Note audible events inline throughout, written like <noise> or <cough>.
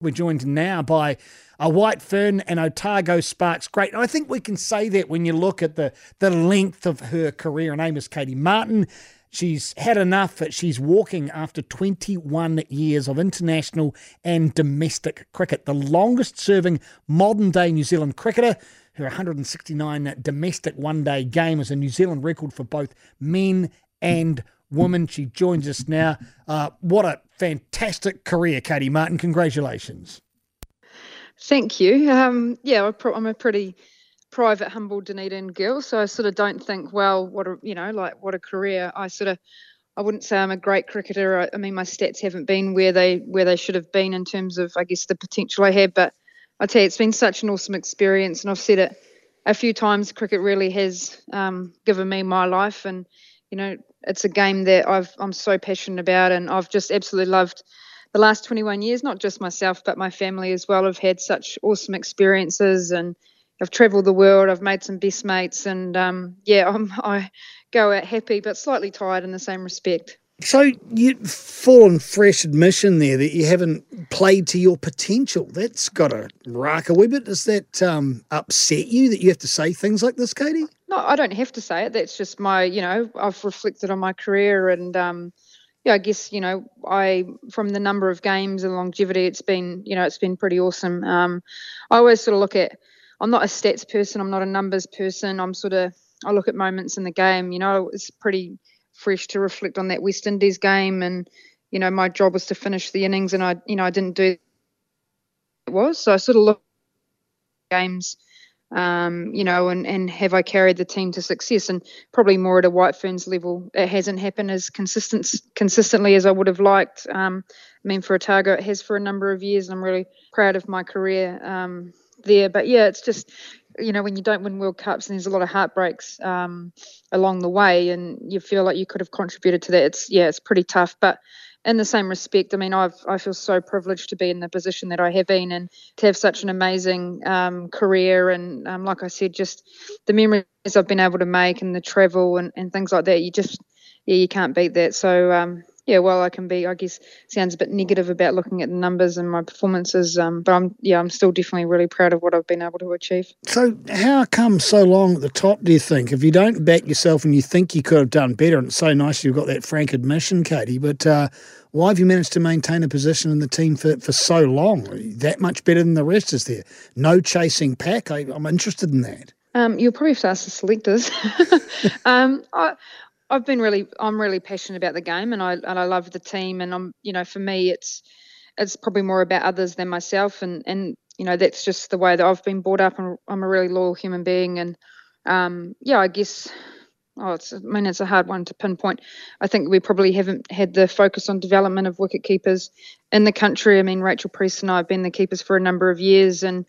We're joined now by a White Fern and Otago Sparks great. I think we can say that when you look at the, the length of her career. Her name is Katey Martin. She's had enough. that She's walking after 21 years of international and domestic cricket, the longest serving modern day New Zealand cricketer. Her 169 domestic one day game is a New Zealand record for both men and woman. She joins us now. Uh, what a fantastic career, Katey Martin. Congratulations. Thank you. Um, yeah, I'm a pretty private, humble Dunedin girl, so I sort of don't think, well, what a you know, like what a career. I sort of, I wouldn't say I'm a great cricketer. I, I mean, my stats haven't been where they where they should have been in terms of, I guess, the potential I had. But I tell you, it's been such an awesome experience, and I've said it a few times. Cricket really has um, given me my life, and you know, it's a game that I've I'm so passionate about, and I've just absolutely loved the last 21 years. Not just myself, but my family as well. I've had such awesome experiences, and I've travelled the world. I've made some best mates, and um, yeah, I'm, I go out happy, but slightly tired in the same respect. So you full and fresh admission there that you haven't played to your potential. That's got to rack a wee bit. Does that um, upset you that you have to say things like this, Katey? No, I don't have to say it. That's just my, you know, I've reflected on my career and, um, yeah, I guess you know, I from the number of games and longevity, it's been, you know, it's been pretty awesome. Um, I always sort of look at, I'm not a stats person, I'm not a numbers person. I'm sort of, I look at moments in the game. You know, it's pretty fresh to reflect on that West Indies game, and you know, my job was to finish the innings, and I, you know, I didn't do it was so I sort of look games um, you know, and, and have I carried the team to success? And probably more at a White Ferns level, it hasn't happened as consistent consistently as I would have liked. Um, I mean, for Otago, it has for a number of years, and I'm really proud of my career um, there. But yeah, it's just you know when you don't win World Cups and there's a lot of heartbreaks um, along the way, and you feel like you could have contributed to that. It's yeah, it's pretty tough, but in the same respect, I mean, I've I feel so privileged to be in the position that I have been and to have such an amazing um, career. And um, like I said, just the memories I've been able to make and the travel and, and things like that. You just yeah, you can't beat that. So um, yeah, well, I can be, I guess, sounds a bit negative about looking at the numbers and my performances, um, but I'm, yeah, I'm still definitely really proud of what I've been able to achieve. So, how come so long at the top? Do you think if you don't back yourself and you think you could have done better, and it's so nice you've got that frank admission, Katey, but uh, why have you managed to maintain a position in the team for, for so long? That much better than the rest, is there? No chasing pack. I, am interested in that. Um, you'll probably have to ask the selectors. <laughs> um, I, I've been really, I'm really passionate about the game, and I and I love the team, and I'm, you know, for me, it's it's probably more about others than myself, and and you know that's just the way that I've been brought up, and I'm a really loyal human being, and um, yeah, I guess. Oh, it's. I mean, it's a hard one to pinpoint. I think we probably haven't had the focus on development of wicket keepers in the country. I mean, Rachel Priest and I have been the keepers for a number of years, and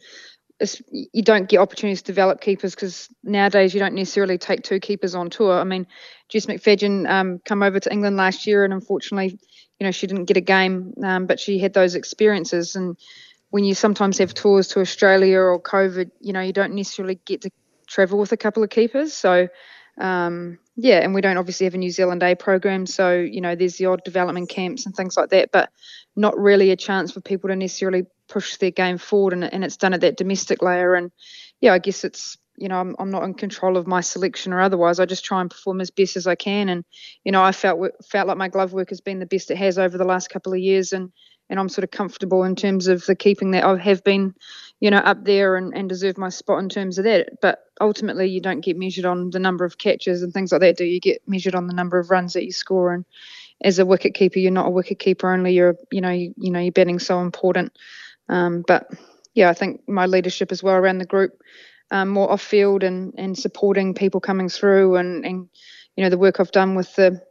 you don't get opportunities to develop keepers because nowadays you don't necessarily take two keepers on tour. I mean, Jess McFadyen um, come over to England last year, and unfortunately, you know, she didn't get a game, um, but she had those experiences. And when you sometimes have tours to Australia or COVID, you know, you don't necessarily get to travel with a couple of keepers. So, um, yeah, and we don't obviously have a New Zealand A program, so you know, there's the odd development camps and things like that, but not really a chance for people to necessarily push their game forward and, and it's done at that domestic layer. And yeah i guess it's you know I'm, I'm not in control of my selection or otherwise. I just try and perform as best as i can. And you know i felt felt like my glove work has been the best it has over the last couple of years. And and i'm sort of comfortable in terms of the keeping that i have been you know up there and, and deserve my spot in terms of that. But ultimately you don't get measured on the number of catches and things like that do you? Get measured on the number of runs that you score. And as a wicket keeper you're not a wicket keeper only. You're you know you, you know your batting's so important um, but yeah, I think my leadership as well around the group, um, more off field and, and supporting people coming through and, and, you know, the work I've done with the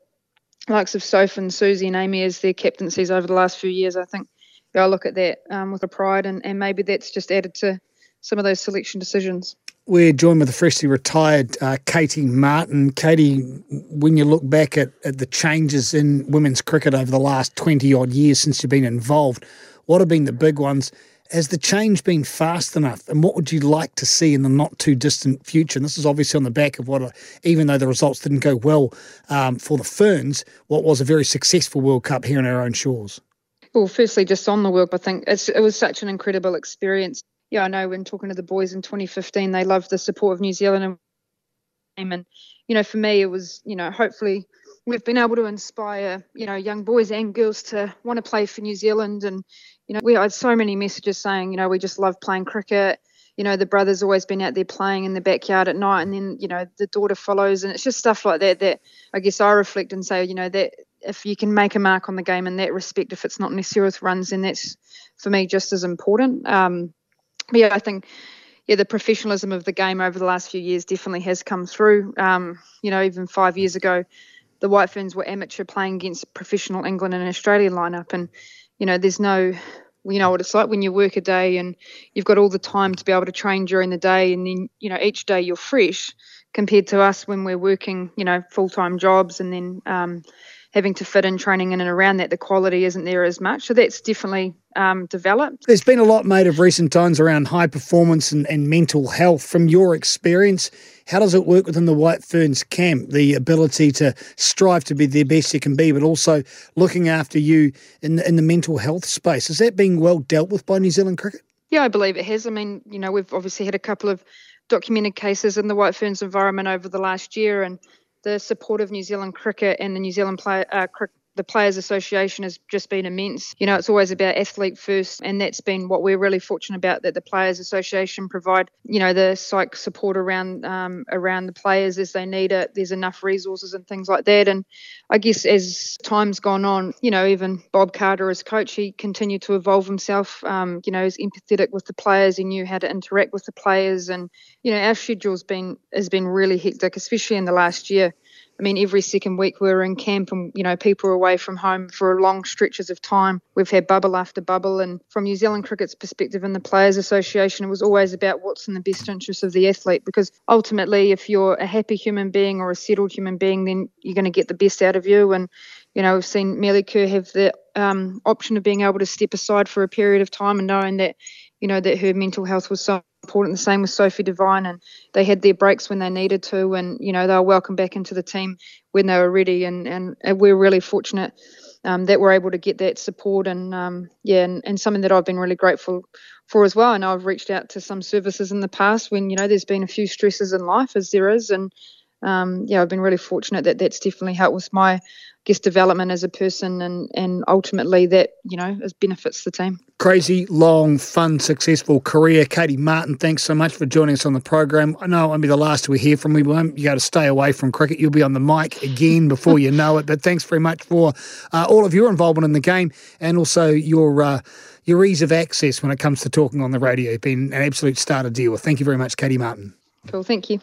likes of Soph and Suzie and Amy as their captaincies over the last few years, I think yeah, I look at that um, with a pride and, and maybe that's just added to some of those selection decisions. We're joined with the freshly retired uh, Katey Martin. Katey, when you look back at, at the changes in women's cricket over the last 20 odd years since you've been involved, what have been the big ones? Has the change been fast enough? And what would you like to see in the not too distant future? And this is obviously on the back of what, even though the results didn't go well um, for the Ferns, what was a very successful World Cup here on our own shores. Well, firstly, just on the World, Cup, I think it was such an incredible experience. Yeah, I know when talking to the boys in 2015, they loved the support of New Zealand and, and you know, for me, it was you know, hopefully we've been able to inspire you know young boys and girls to want to play for New Zealand. And you know we had so many messages saying you know we just love playing cricket. You know the brother's always been out there playing in the backyard at night and then you know the daughter follows. And it's just stuff like that that I guess I reflect and say you know that if you can make a mark on the game in that respect if it's not necessarily with runs then that's for me just as important. Um, yeah I think yeah, the professionalism of the game over the last few years definitely has come through. Um, you know, even five years ago, the White Ferns were amateur playing against professional England and Australia lineup, and you know, there's no, you know what it's like when you work a day and you've got all the time to be able to train during the day, and then you know each day you're fresh compared to us when we're working, you know, full time jobs and then um, having to fit in training in and around that, the quality isn't there as much. So that's definitely um, developed. There's been a lot made of recent times around high performance and, and mental health. From your experience, how does it work within the White Ferns camp? The ability to strive to be the best you can be, but also looking after you in the, in the mental health space. Is that being well dealt with by New Zealand cricket? Yeah, I believe it has. I mean, you know, we've obviously had a couple of documented cases in the White Ferns environment over the last year, and the support of New Zealand cricket and the New Zealand play, uh, the Players Association has just been immense. You know, it's always about athlete first, and that's been what we're really fortunate about that the Players Association provide. You know, the psych support around um, around the players as they need it. There's enough resources and things like that. And I guess as time's gone on, you know, even Bob Carter as coach, he continued to evolve himself. Um, you know, he's empathetic with the players. He knew how to interact with the players, and you know, our schedule's been has been really hectic, especially in the last year. I mean, every second week we're in camp and, you know, people are away from home for long stretches of time. We've had bubble after bubble. And from New Zealand Cricket's perspective and the Players Association, it was always about what's in the best interest of the athlete. Because ultimately, if you're a happy human being or a settled human being, then you're going to get the best out of you. And, you know, we've seen Melie Kerr have the um, option of being able to step aside for a period of time and knowing that, you know, that her mental health was so important. The same with Sophie Devine, and they had their breaks when they needed to, and you know they were welcome back into the team when they were ready. And and, and we're really fortunate um, that we're able to get that support, and um, yeah, and, and something that I've been really grateful for as well. Know I've reached out to some services in the past when you know there's been a few stresses in life, as there is, and um, yeah, I've been really fortunate that that's definitely helped with my guess development as a person and and ultimately that you know as benefits the team crazy long fun successful career katey martin thanks so much for joining us on the program i know it won't be the last we hear from you you got to stay away from cricket you'll be on the mic again before you know it but thanks very much for uh, all of your involvement in the game and also your uh, your ease of access when it comes to talking on the radio. You've been an absolute starter deal. Thank you very much, Katey Martin. Cool. Thank you.